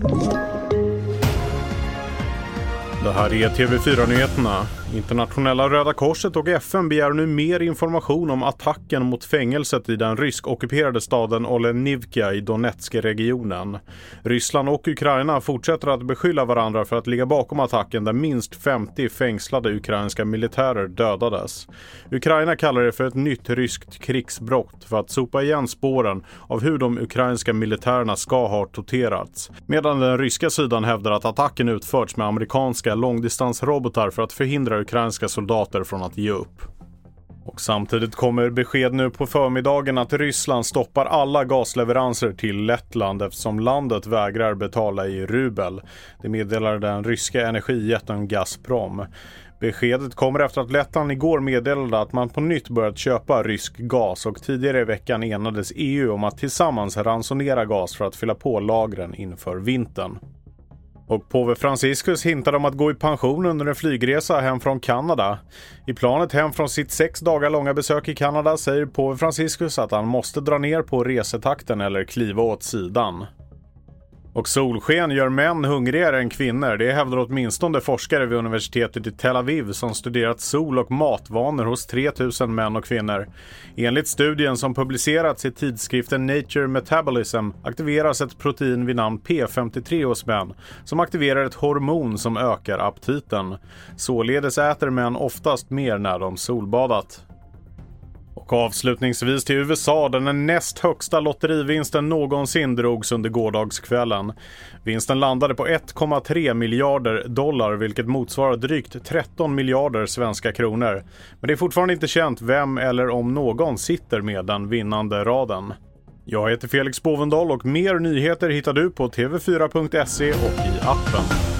you Det här är TV4-nyheterna. Internationella Röda Korset och FN begär nu mer information om attacken mot fängelset i den rysk-ockuperade staden Olenivka i Donetsk-regionen. Ryssland och Ukraina fortsätter att beskylla varandra för att ligga bakom attacken där minst 50 fängslade ukrainska militärer dödades. Ukraina kallar det för ett nytt ryskt krigsbrott för att sopa igen spåren av hur de ukrainska militärerna ska ha torterats. Medan den ryska sidan hävdar att attacken utförts med amerikanska långdistansrobotar för att förhindra ukrainska soldater från att ge upp. Och samtidigt kommer besked nu på förmiddagen att Ryssland stoppar alla gasleveranser till Lettland eftersom landet vägrar betala i rubel. Det meddelar den ryska energijätten Gazprom. Beskedet kommer efter att Lettland igår meddelade att man på nytt börjat köpa rysk gas och tidigare i veckan enades EU om att tillsammans ransonera gas för att fylla på lagren inför vintern. Och påve Franciscus hintade om att gå i pension under en flygresa hem från Kanada. I planet hem från sitt sex dagar långa besök i Kanada säger påve Franciscus att han måste dra ner på resetakten eller kliva åt sidan. Och solsken gör män hungrigare än kvinnor. Det hävdar åtminstone forskare vid universitetet i Tel Aviv som studerat sol och matvanor hos 3000 män och kvinnor. Enligt studien som publicerats i tidskriften Nature Metabolism aktiveras ett protein vid namn P53 hos män som aktiverar ett hormon som ökar aptiten. Således äter män oftast mer när de solbadat. Och avslutningsvis till USA där den näst högsta lotterivinsten någonsin drogs under gårdagskvällen. Vinsten landade på 1,3 miljarder dollar vilket motsvarar drygt 13 miljarder svenska kronor. Men det är fortfarande inte känt vem eller om någon sitter med den vinnande raden. Jag heter Felix Bovendal och mer nyheter hittar du på tv4.se och i appen.